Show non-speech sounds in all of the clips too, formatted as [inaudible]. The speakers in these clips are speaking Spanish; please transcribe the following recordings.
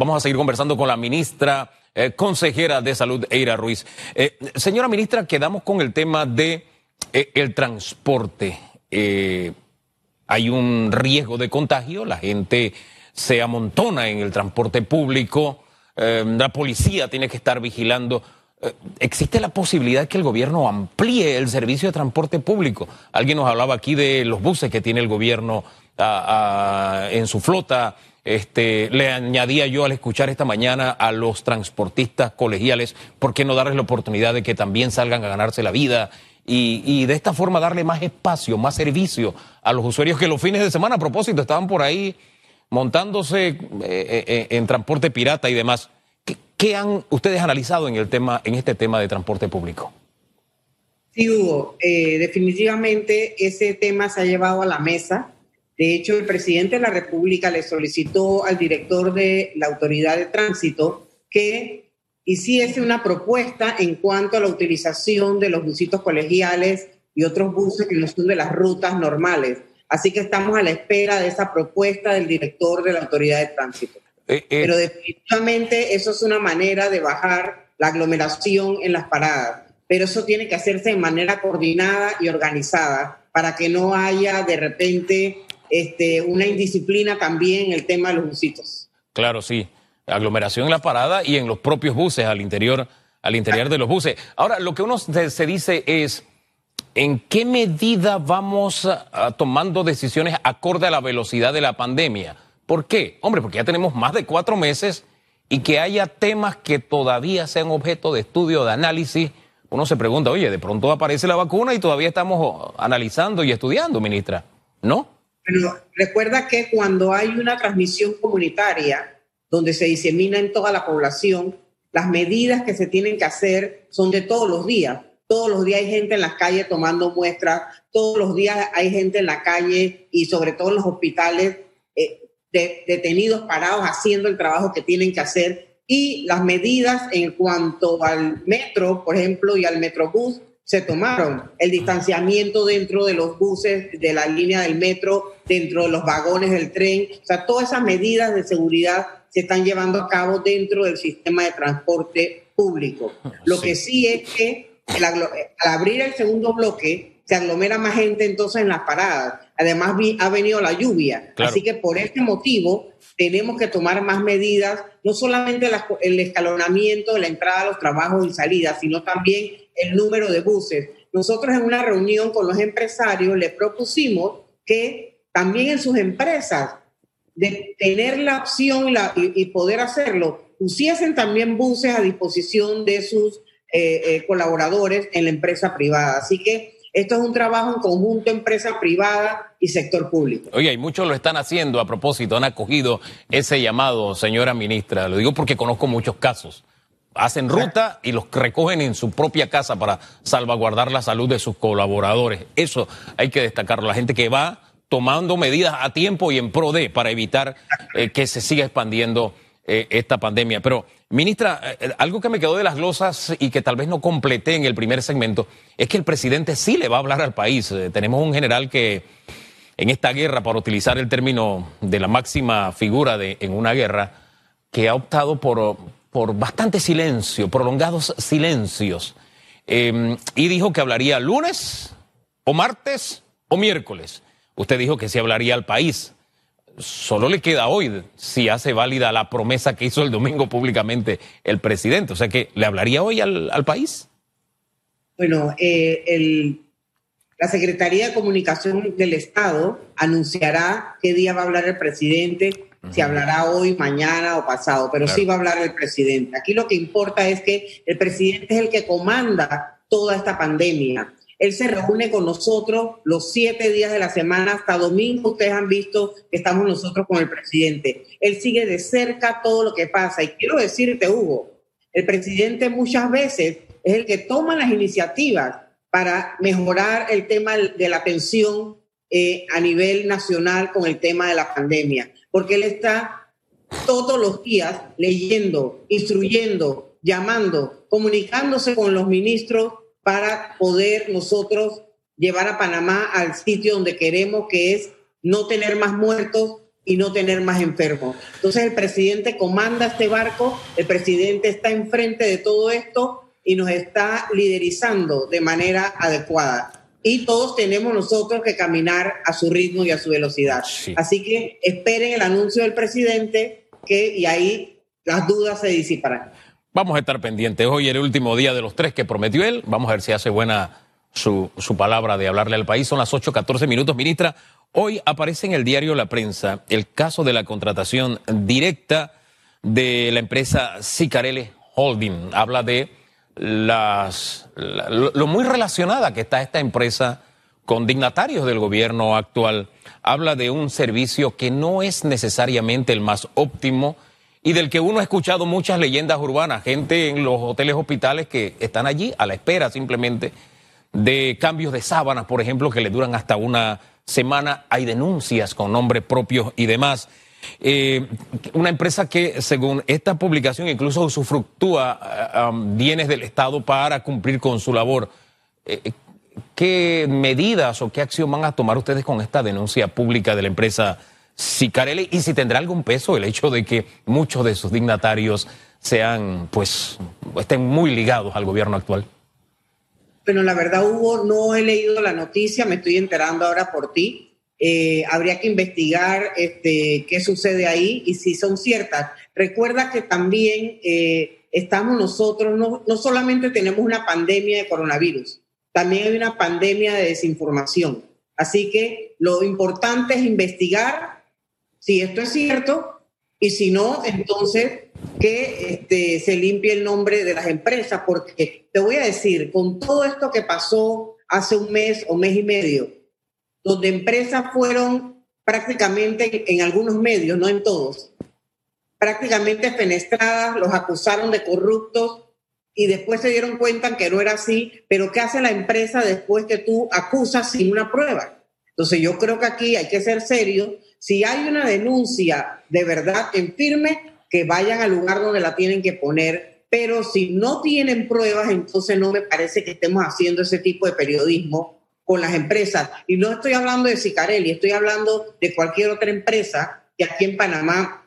Vamos a seguir conversando con la ministra eh, consejera de Salud, Eira Ruiz. Eh, señora ministra, quedamos con el tema de eh, el transporte. hay un riesgo de contagio, la gente se amontona en el transporte público, la policía tiene que estar vigilando. ¿Existe la posibilidad que el gobierno amplíe el servicio de transporte público? Alguien nos hablaba aquí de los buses que tiene el gobierno en su flota. Este, le añadía yo al escuchar esta mañana a los transportistas colegiales, ¿por qué no darles la oportunidad de que también salgan a ganarse la vida? Y, de esta forma darle más espacio, más servicio a los usuarios que los fines de semana, a propósito, estaban por ahí montándose eh, eh, eh, en transporte pirata y demás. ¿Qué, han ustedes analizado en, el tema, en este tema de transporte público? Sí, Hugo, definitivamente ese tema se ha llevado a la mesa de hecho, el presidente de la República le solicitó al director de la Autoridad de Tránsito que hiciese una propuesta en cuanto a la utilización de los busitos colegiales y otros buses que no son de las rutas normales. Así que estamos a la espera de esa propuesta del director de la Autoridad de Tránsito. Eh, eh. Pero definitivamente eso es una manera de bajar la aglomeración en las paradas. Pero eso tiene que hacerse de manera coordinada y organizada para que no haya de repente este, una indisciplina también en el tema de los busitos. Claro, sí. Aglomeración en la parada y en los propios buses, al interior, al interior de los buses. Ahora, lo que uno se, dice es, ¿en qué medida vamos tomando decisiones acorde a la velocidad de la pandemia? ¿Por qué? Hombre, porque ya tenemos más de cuatro meses y que haya temas que todavía sean objeto de estudio, de análisis. Uno se pregunta, oye, de pronto aparece la vacuna y todavía estamos analizando y estudiando, ministra. ¿No? Pero recuerda que cuando hay una transmisión comunitaria donde se disemina en toda la población, las medidas que se tienen que hacer son de todos los días. Todos los días hay gente en las calles tomando muestras, todos los días hay gente en la calle y sobre todo en los hospitales eh, detenidos, parados, haciendo el trabajo que tienen que hacer. Y las medidas en cuanto al metro, por ejemplo, y al metrobús, se tomaron. El distanciamiento dentro de los buses, de la línea del metro, dentro de los vagones del tren. O sea, todas esas medidas de seguridad se están llevando a cabo dentro del sistema de transporte público. Lo que sí es que al abrir el segundo bloque, se aglomera más gente entonces en las paradas. Además, ha venido la lluvia. Así que por este motivo tenemos que tomar más medidas, no solamente el escalonamiento de la entrada a los trabajos y salidas, sino también el número de buses. Nosotros en una reunión con los empresarios les propusimos que también en sus empresas, de tener la opción y, poder hacerlo, pusiesen también buses a disposición de sus eh, eh, colaboradores en la empresa privada. Así que esto es un trabajo en conjunto empresa privada y sector público. Oye, y muchos lo están haciendo a propósito, han acogido ese llamado, señora ministra. Lo digo porque conozco muchos casos hacen ruta y los recogen en su propia casa para salvaguardar la salud de sus colaboradores. Eso hay que destacarlo. La gente que va tomando medidas a tiempo y en pro de para evitar eh, que se siga expandiendo eh, esta pandemia. Pero, ministra, eh, algo que me quedó de las losas y que tal vez no completé en el primer segmento es que el presidente sí le va a hablar al país. tenemos un general que en esta guerra, para utilizar el término de la máxima figura de, en una guerra, que ha optado por, por bastante silencio, prolongados silencios, em, y dijo que hablaría lunes o martes o miércoles. Usted dijo que sí hablaría al país. Solo le queda hoy si hace válida la promesa que hizo el domingo públicamente el presidente. O sea que, ¿le hablaría hoy al, país? Bueno, eh, la Secretaría de Comunicación del Estado anunciará qué día va a hablar el presidente si hablará hoy, mañana o pasado, pero sí va a hablar el presidente. Aquí lo que importa es que el presidente es el que comanda toda esta pandemia. Él se reúne con nosotros los siete días de la semana, hasta domingo ustedes han visto que estamos nosotros con el presidente. Él sigue de cerca todo lo que pasa. Y quiero decirte, Hugo, el presidente muchas veces es el que toma las iniciativas para mejorar el tema de la atención eh, a nivel nacional con el tema de la pandemia porque él está todos los días leyendo, instruyendo, llamando, comunicándose con los ministros para poder nosotros llevar a Panamá al sitio donde queremos, que es no tener más muertos y no tener más enfermos. Entonces el presidente comanda este barco, el presidente está enfrente de todo esto y nos está liderizando de manera adecuada. Y todos tenemos nosotros que caminar a su ritmo y a su velocidad. Así que esperen el anuncio del presidente que, y ahí las dudas se disiparán. Vamos a estar pendientes. Hoy el último día de los tres que prometió él. Vamos a ver si hace buena su, su palabra de hablarle al país. Son las 8.14 minutos, ministra. Hoy aparece en el diario La Prensa el caso de la contratación directa de la empresa Cicarelli Holding. Habla de las, lo muy relacionada que está esta empresa con dignatarios del gobierno actual. Habla de un servicio que no es necesariamente el más óptimo y del que uno ha escuchado muchas leyendas urbanas, gente en los hoteles hospitales que están allí a la espera simplemente de cambios de sábanas, por ejemplo, que le duran hasta una semana. Hay denuncias con nombres propios y demás. Eh, una empresa que, según esta publicación, incluso usufructúa eh, bienes del Estado para cumplir con su labor. Eh, ¿Qué medidas o qué acción van a tomar ustedes con esta denuncia pública de la empresa Sicarelli? Y si tendrá algún peso el hecho de que muchos de sus dignatarios sean, pues, estén muy ligados al gobierno actual. Bueno, la verdad, Hugo, no he leído la noticia, me estoy enterando ahora por ti eh, habría que investigar este, qué sucede ahí y si son ciertas. Recuerda que también eh, estamos nosotros, no, no solamente tenemos una pandemia de coronavirus, también hay una pandemia de desinformación. Así que lo importante es investigar si esto es cierto y si no, entonces que este, se limpie el nombre de las empresas, porque te voy a decir, con todo esto que pasó hace un mes o mes y medio, donde empresas fueron prácticamente en algunos medios, no en todos, prácticamente fenestradas, los acusaron de corruptos y después se dieron cuenta que no era así, pero ¿qué hace la empresa después que tú acusas sin una prueba? Entonces yo creo que aquí hay que ser serio. Si hay una denuncia de verdad en firme, que vayan al lugar donde la tienen que poner, pero si no tienen pruebas, entonces no me parece que estemos haciendo ese tipo de periodismo con las empresas. Y no estoy hablando de Sicarelli, estoy hablando de cualquier otra empresa que aquí en Panamá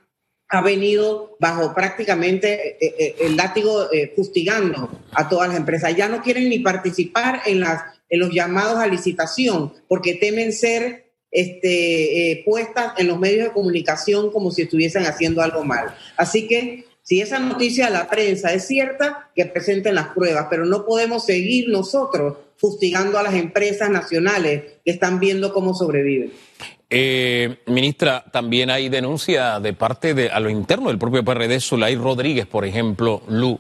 ha venido bajo prácticamente eh, eh, el látigo eh, fustigando a todas las empresas. Ya no quieren ni participar en, las, en los llamados a licitación porque temen ser este, puestas en los medios de comunicación como si estuviesen haciendo algo mal. Así que si esa noticia de la prensa es cierta, que presenten las pruebas, pero no podemos seguir nosotros fustigando a las empresas nacionales que están viendo cómo sobreviven. Eh, ministra, también hay denuncia de parte de a lo interno del propio PRD, Zulay Rodríguez, por ejemplo, Lu,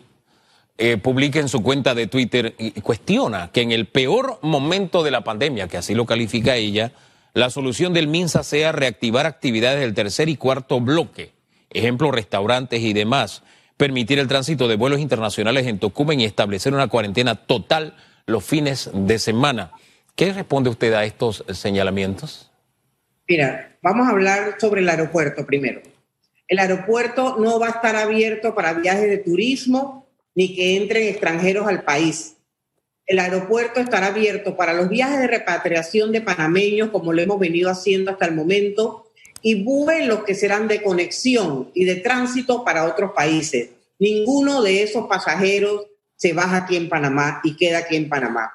eh, publica en su cuenta de Twitter y cuestiona que en el peor momento de la pandemia, que así lo califica ella, la solución del MINSA sea reactivar actividades del tercer y cuarto bloque, ejemplo, restaurantes y demás, permitir el tránsito de vuelos internacionales en Tocumen y establecer una cuarentena total los fines de semana. ¿Qué responde usted a estos señalamientos? Mira, vamos a hablar sobre el aeropuerto primero. El aeropuerto no va a estar abierto para viajes de turismo ni que entren extranjeros al país. El aeropuerto estará abierto para los viajes de repatriación de panameños, como lo hemos venido haciendo hasta el momento, y vuelos que serán de conexión y de tránsito para otros países. Ninguno de esos pasajeros se baja aquí en Panamá y queda aquí en Panamá.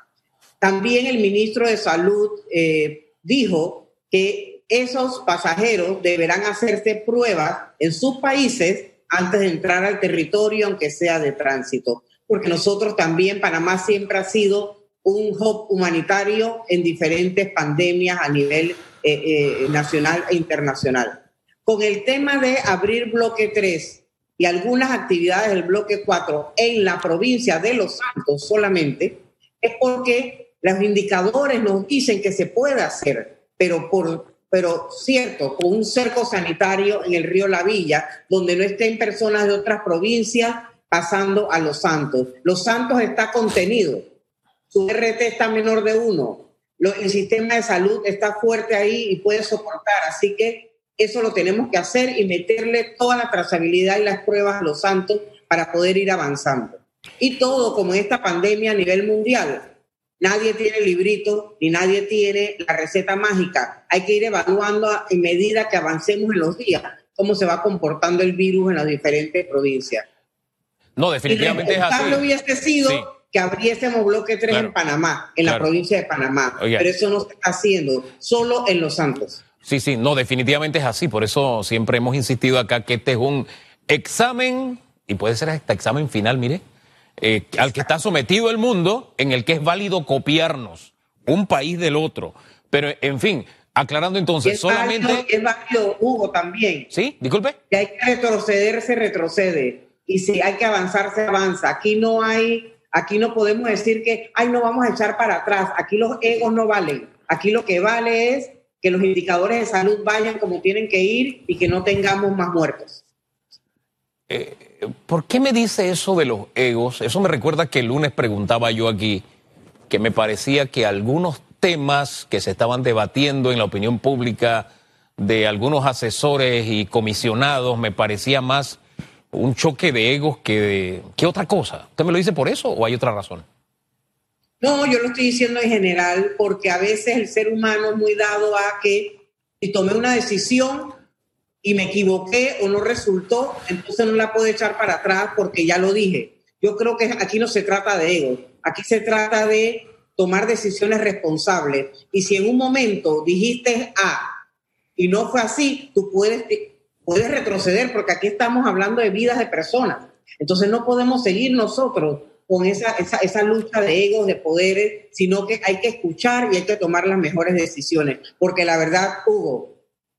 También el ministro de Salud eh, dijo que esos pasajeros deberán hacerse pruebas en sus países antes de entrar al territorio, aunque sea de tránsito, porque nosotros también, Panamá siempre ha sido un hub humanitario en diferentes pandemias a nivel eh, eh, nacional e internacional. Con el tema de abrir bloque 3 y algunas actividades del bloque 4 en la provincia de Los Santos solamente, es porque los indicadores nos dicen que se puede hacer, pero por pero cierto, con un cerco sanitario en el río La Villa, donde no estén personas de otras provincias pasando a Los Santos. Los Santos está contenido, su RT está menor de uno, el sistema de salud está fuerte ahí y puede soportar, así que eso lo tenemos que hacer y meterle toda la trazabilidad y las pruebas a los santos para poder ir avanzando. Y todo como esta pandemia a nivel mundial Nadie tiene librito ni nadie tiene la receta mágica. Hay que ir evaluando en medida que avancemos en los días cómo se va comportando el virus en las diferentes provincias. No, definitivamente es así. hubiese sido que abriésemos bloque 3 en Panamá, en la provincia de Panamá. Pero eso no se está haciendo, solo en Los Santos. Sí, sí, no, definitivamente es así. Por eso siempre hemos insistido acá que este es un examen, y puede ser hasta examen final, mire, eh, al que está sometido el mundo, en el que es válido copiarnos un país del otro. Pero, en fin, aclarando entonces, solamente... es válido, Hugo, también. Sí, disculpe. Si hay que retroceder, se retrocede. Y si hay que avanzar, se avanza. Aquí no hay, aquí no podemos decir que, ay, no vamos a echar para atrás. Aquí los egos no valen. Aquí lo que vale es que los indicadores de salud vayan como tienen que ir y que no tengamos más muertos. Eh, ¿Por qué me dice eso de los egos? Eso me recuerda que el lunes preguntaba yo aquí que me parecía que algunos temas que se estaban debatiendo en la opinión pública de algunos asesores y comisionados me parecía más un choque de egos que, de, que otra cosa. ¿Usted me lo dice por eso o hay otra razón? No, yo lo estoy diciendo en general porque a veces el ser humano es muy dado a que si tomé una decisión y me equivoqué o no resultó, entonces no la puedo echar para atrás porque ya lo dije. Yo creo que aquí no se trata de ego, aquí se trata de tomar decisiones responsables. Y si en un momento dijiste A y no fue así, tú puedes, puedes retroceder porque aquí estamos hablando de vidas de personas. Entonces no podemos seguir nosotros con esa, esa, esa, lucha de egos, de poderes, sino que hay que escuchar y hay que tomar las mejores decisiones. Porque la verdad, Hugo,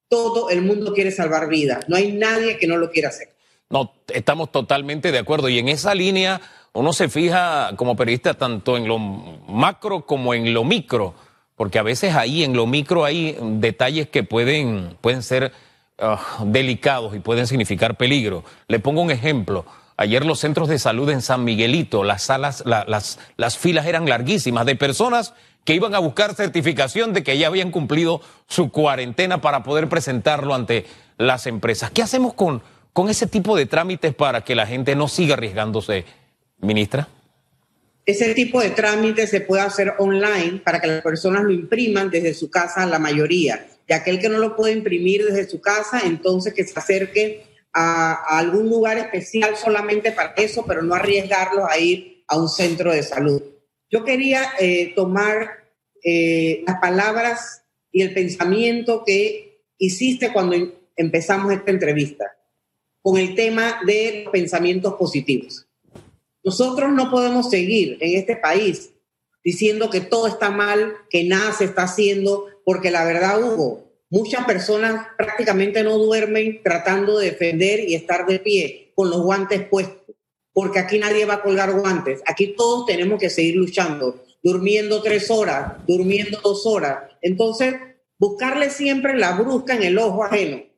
todo el mundo quiere salvar vidas. No hay nadie que no lo quiera hacer. No, estamos totalmente de acuerdo. Y en esa línea uno se fija como periodista tanto en lo macro como en lo micro, porque a veces ahí en lo micro hay detalles que pueden, pueden ser ah, delicados y pueden significar peligro. Le pongo un ejemplo. Ayer los centros de salud en San Miguelito, las salas, las, las filas eran larguísimas de personas que iban a buscar certificación de que ya habían cumplido su cuarentena para poder presentarlo ante las empresas. ¿Qué hacemos con, con ese tipo de trámites para que la gente no siga arriesgándose, ministra? Ese tipo de trámites se puede hacer online para que las personas lo impriman desde su casa, la mayoría. Y aquel que no lo puede imprimir desde su casa, entonces que se acerque a, algún lugar especial solamente para eso, pero no arriesgarlos a ir a un centro de salud. Yo quería eh, tomar eh, las palabras y el pensamiento que hiciste cuando em, empezamos esta entrevista con el tema de pensamientos positivos. Nosotros no podemos seguir en este país diciendo que todo está mal, que nada se está haciendo, porque la verdad, Hugo, Muchas personas prácticamente no duermen tratando de defender y estar de pie con los guantes puestos, porque aquí nadie va a colgar guantes. Aquí todos tenemos que seguir luchando, durmiendo tres horas, durmiendo dos horas. Entonces, buscarle siempre la brusca en el ojo ajeno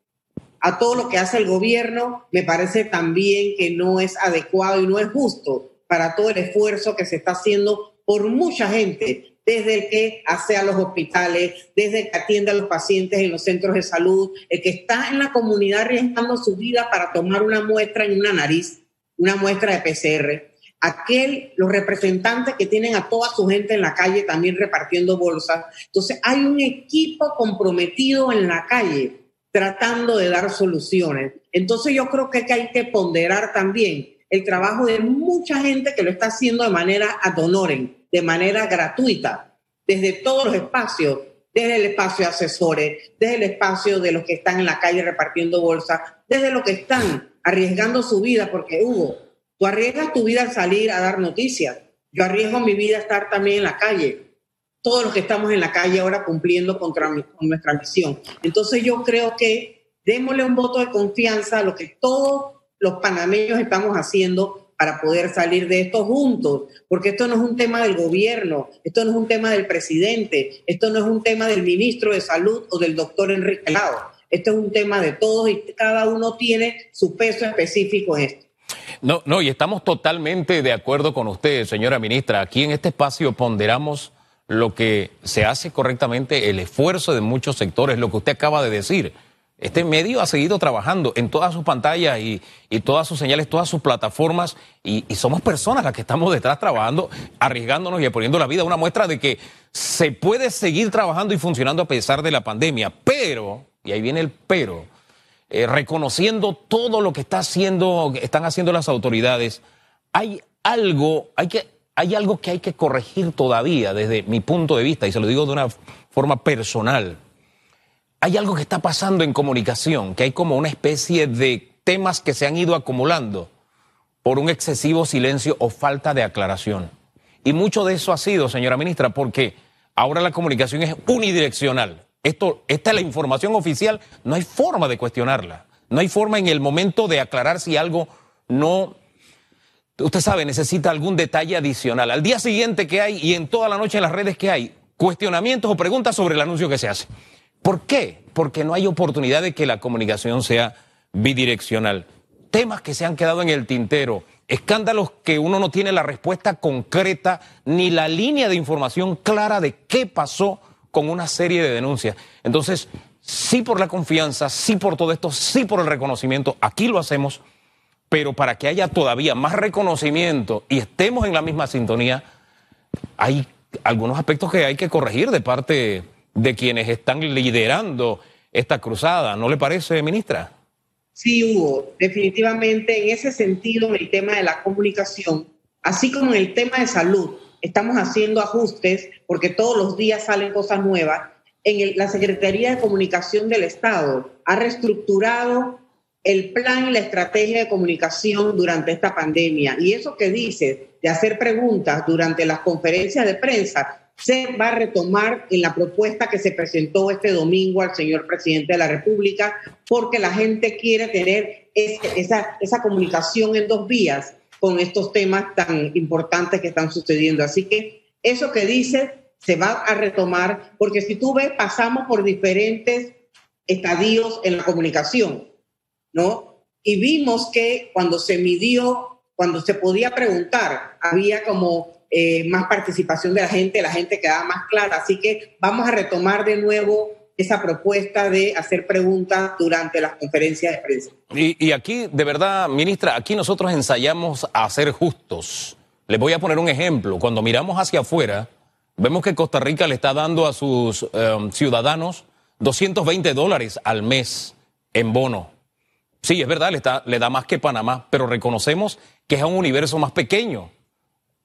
a todo lo que hace el gobierno me parece también que no es adecuado y no es justo para todo el esfuerzo que se está haciendo por mucha gente desde el que hace a los hospitales, desde el que atiende a los pacientes en los centros de salud, el que está en la comunidad arriesgando su vida para tomar una muestra en una nariz, una muestra de PCR. Aquel, los representantes que tienen a toda su gente en la calle también repartiendo bolsas. Entonces, hay un equipo comprometido en la calle tratando de dar soluciones. Entonces, yo creo que hay que ponderar también el trabajo de mucha gente que lo está haciendo de manera ad honorem de manera gratuita desde todos los espacios, desde el espacio de asesores, desde el espacio de los que están en la calle repartiendo bolsas, desde los que están arriesgando su vida, porque Hugo, tú arriesgas tu vida al salir a dar noticias, yo arriesgo mi vida a estar también en la calle, todos los que estamos en la calle ahora cumpliendo contra, con nuestra misión. Entonces yo creo que démosle un voto de confianza a lo que todos los panameños estamos haciendo para poder salir de esto juntos, porque esto no es un tema del gobierno, esto no es un tema del presidente, esto no es un tema del ministro de Salud o del doctor Enrique Lado, esto es un tema de todos y cada uno tiene su peso específico en esto. No, no, y estamos totalmente de acuerdo con usted, señora ministra. Aquí en este espacio ponderamos lo que se hace correctamente, el esfuerzo de muchos sectores, lo que usted acaba de decir. Este medio ha seguido trabajando en todas sus pantallas y, todas sus señales, todas sus plataformas, y, somos personas las que estamos detrás trabajando, arriesgándonos y poniendo la vida. Una muestra de que se puede seguir trabajando y funcionando a pesar de la pandemia, pero, y ahí viene el pero, eh, reconociendo todo lo que está haciendo, están haciendo las autoridades, hay algo, hay que, hay algo que hay que corregir todavía desde mi punto de vista, y se lo digo de una forma personal hay algo que está pasando en comunicación, que hay como una especie de temas que se han ido acumulando por un excesivo silencio o falta de aclaración. Y mucho de eso ha sido, señora ministra, porque ahora la comunicación es unidireccional. Esto, esta es la información oficial, no hay forma de cuestionarla. No hay forma en el momento de aclarar si algo no, usted sabe, necesita algún detalle adicional. Al día siguiente que hay y en toda la noche en las redes que hay, cuestionamientos o preguntas sobre el anuncio que se hace. ¿Por qué? Porque no hay oportunidad de que la comunicación sea bidireccional. Temas que se han quedado en el tintero, escándalos que uno no tiene la respuesta concreta ni la línea de información clara de qué pasó con una serie de denuncias. Entonces, sí por la confianza, sí por todo esto, sí por el reconocimiento, aquí lo hacemos, pero para que haya todavía más reconocimiento y estemos en la misma sintonía, hay algunos aspectos que hay que corregir de parte de quienes están liderando esta cruzada. ¿No le parece, ministra? Sí, Hugo, definitivamente en ese sentido, en el tema de la comunicación, así como en el tema de salud, estamos haciendo ajustes porque todos los días salen cosas nuevas. En la Secretaría de Comunicación del Estado ha reestructurado el plan y la estrategia de comunicación durante esta pandemia. Y eso que dice de hacer preguntas durante las conferencias de prensa se va a retomar en la propuesta que se presentó este domingo al señor presidente de la República, porque la gente quiere tener esa, esa comunicación en dos vías con estos temas tan importantes que están sucediendo. Así que eso que dice se va a retomar, porque si tú ves, pasamos por diferentes estadios en la comunicación, ¿no? Y vimos que cuando se midió, cuando se podía preguntar, había como eh, más participación de la gente, la gente quedaba más clara. Así que vamos a retomar de nuevo esa propuesta de hacer preguntas durante las conferencias de prensa. Y, aquí, de verdad, ministra, aquí nosotros ensayamos a ser justos. Les voy a poner un ejemplo. Cuando miramos hacia afuera, vemos que Costa Rica le está dando a sus em, ciudadanos 220 dólares al mes en bono. Sí, es verdad, le, está, le da más que Panamá, pero reconocemos que es un universo más pequeño.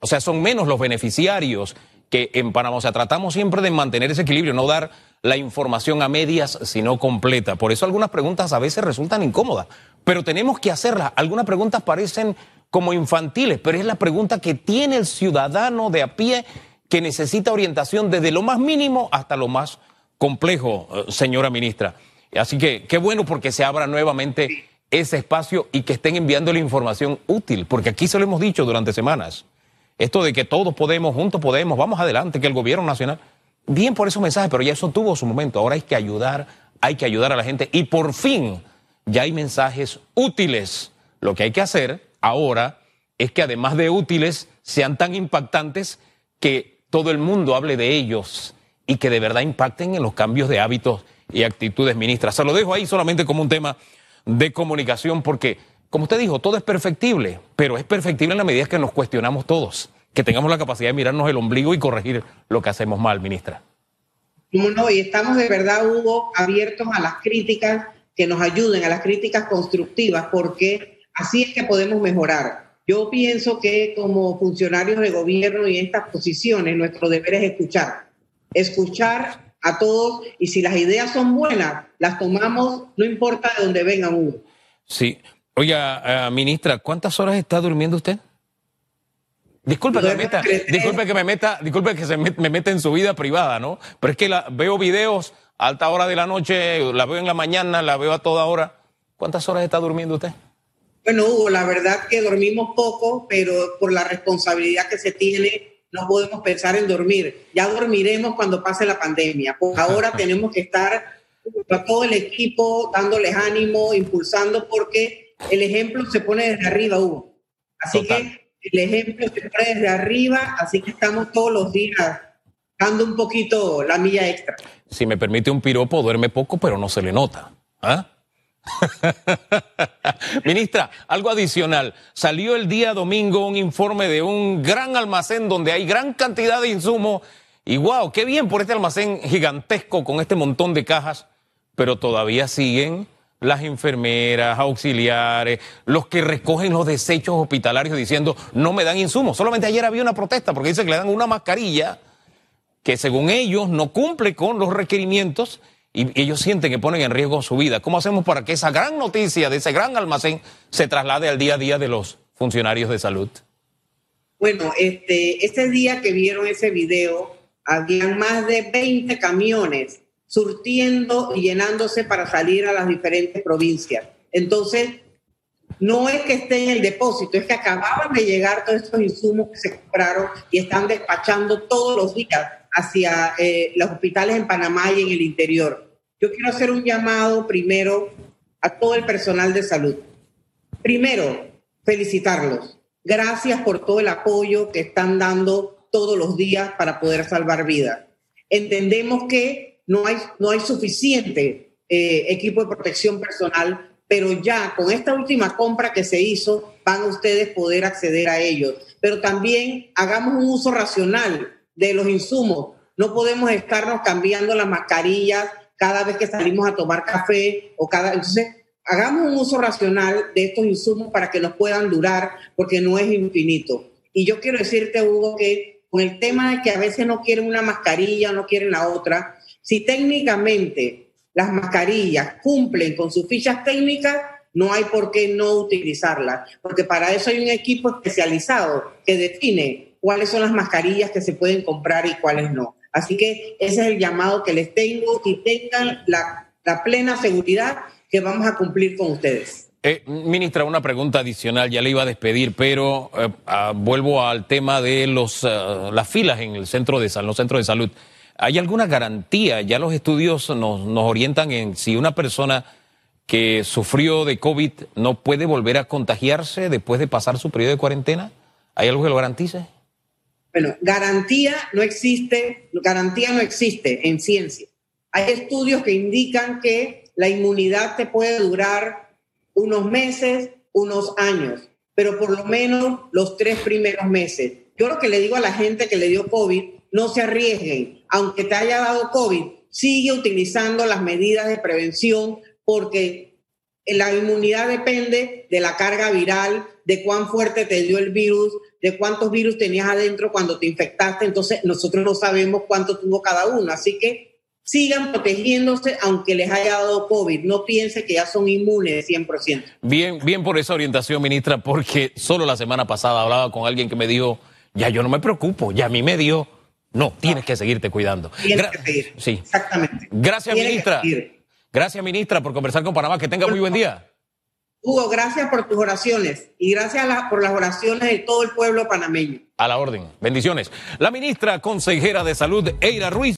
O sea, son menos los beneficiarios que en Panamá. O sea, tratamos siempre de mantener ese equilibrio, no dar la información a medias, sino completa. Por eso algunas preguntas a veces resultan incómodas, pero tenemos que hacerlas. Algunas preguntas parecen como infantiles, pero es la pregunta que tiene el ciudadano de a pie que necesita orientación desde lo más mínimo hasta lo más complejo, eh, señora ministra. Así que qué bueno porque se abra nuevamente ese espacio y que estén enviando la información útil, porque aquí se lo hemos dicho durante semanas. Esto de que todos podemos, juntos podemos, vamos adelante, que el gobierno nacional. Bien por esos mensajes, pero ya eso tuvo su momento. Ahora hay que ayudar, hay que ayudar a la gente. Y por fin ya hay mensajes útiles. Lo que hay que hacer ahora es que además de útiles, sean tan impactantes que todo el mundo hable de ellos y que de verdad impacten en los cambios de hábitos y actitudes ministras. Se lo dejo ahí solamente como un tema de comunicación porque como usted dijo, todo es perfectible, pero es perfectible en la medida que nos cuestionamos todos, que tengamos la capacidad de mirarnos el ombligo y corregir lo que hacemos mal, ministra. No, y estamos de verdad, Hugo, abiertos a las críticas que nos ayuden, a las críticas constructivas, porque así es que podemos mejorar. Yo pienso que como funcionarios de gobierno y en estas posiciones, nuestro deber es escuchar, escuchar a todos y si las ideas son buenas, las tomamos, no importa de dónde vengan, Hugo. Sí, Oiga, eh, ministra, ¿cuántas horas está durmiendo usted? Disculpe que me meta, disculpe que me meta, disculpe que se me, meta en su vida privada, ¿no? Pero es que la, veo videos a alta hora de la noche, la veo en la mañana, la veo a toda hora. ¿Cuántas horas está durmiendo usted? Bueno, Hugo, la verdad que dormimos poco, pero por la responsabilidad que se tiene, no podemos pensar en dormir. Ya dormiremos cuando pase la pandemia. Ahora [laughs] tenemos que estar a todo el equipo dándoles ánimo, impulsando, porque el ejemplo se pone desde arriba, Hugo. Así que el ejemplo se pone desde arriba, así que estamos todos los días dando un poquito la milla extra. Si me permite un piropo, duerme poco, pero no se le nota. ¿Ah? [laughs] Ministra, algo adicional. Salió el día domingo un informe de un gran almacén donde hay gran cantidad de insumos. Y wow, qué bien por este almacén gigantesco con este montón de cajas, pero todavía siguen las enfermeras, auxiliares, los que recogen los desechos hospitalarios diciendo no me dan insumos. Solamente ayer había una protesta porque dice que le dan una mascarilla que según ellos no cumple con los requerimientos y ellos sienten que ponen en riesgo su vida. ¿Cómo hacemos para que esa gran noticia de ese gran almacén se traslade al día a día de los funcionarios de salud? Bueno, este, ese día que vieron ese video, habían más de 20 camiones surtiendo y llenándose para salir a las diferentes provincias. Entonces, no es que esté en el depósito, es que acababan de llegar todos estos insumos que se compraron y están despachando todos los días hacia eh, los hospitales en Panamá y en el interior. Yo quiero hacer un llamado primero a todo el personal de salud. Primero, felicitarlos. Gracias por todo el apoyo que están dando todos los días para poder salvar vidas. Entendemos que no hay, no hay suficiente eh, equipo de protección personal, pero ya con esta última compra que se hizo, van a ustedes poder acceder a ellos. Pero también hagamos un uso racional de los insumos. No podemos estarnos cambiando las mascarillas cada vez que salimos a tomar café o cada... Entonces, hagamos un uso racional de estos insumos para que nos puedan durar, porque no es infinito. Y yo quiero decirte, Hugo, que con el tema de que a veces no quieren una mascarilla, no quieren la otra, si técnicamente las mascarillas cumplen con sus fichas técnicas, no hay por qué no utilizarlas, porque para eso hay un equipo especializado que define cuáles son las mascarillas que se pueden comprar y cuáles no. Así que ese es el llamado que les tengo y tengan la, plena seguridad que vamos a cumplir con ustedes. Eh, ministra, una pregunta adicional, ya le iba a despedir, pero eh, ah, vuelvo al tema de los, ah, las filas en el centro de, los centros de salud. ¿Hay alguna garantía? Ya los estudios nos, nos orientan en si una persona que sufrió de COVID no puede volver a contagiarse después de pasar su periodo de cuarentena. ¿Hay algo que lo garantice? Bueno, garantía no existe, garantía no existe en ciencia. Hay estudios que indican que la inmunidad te puede durar unos meses, unos años, pero por lo menos los tres primeros meses. Yo lo que le digo a la gente que le dio COVID, no se arriesguen. Aunque te haya dado COVID, sigue utilizando las medidas de prevención porque la inmunidad depende de la carga viral, de cuán fuerte te dio el virus, de cuántos virus tenías adentro cuando te infectaste, entonces nosotros no sabemos cuánto tuvo cada uno, así que sigan protegiéndose aunque les haya dado COVID, no piense que ya son inmunes 100%. Bien, bien por esa orientación, ministra, porque solo la semana pasada hablaba con alguien que me dijo, ya yo no me preocupo, ya a mí me dio. No, tienes que seguirte cuidando. Tienes que seguir. Sí. Exactamente. Gracias, ministra. Gracias, ministra, por conversar con Panamá. Que tenga muy buen día. Hugo, gracias por tus oraciones y gracias por las oraciones de todo el pueblo panameño. A la orden. Bendiciones. La ministra consejera de Salud, Eira Ruiz.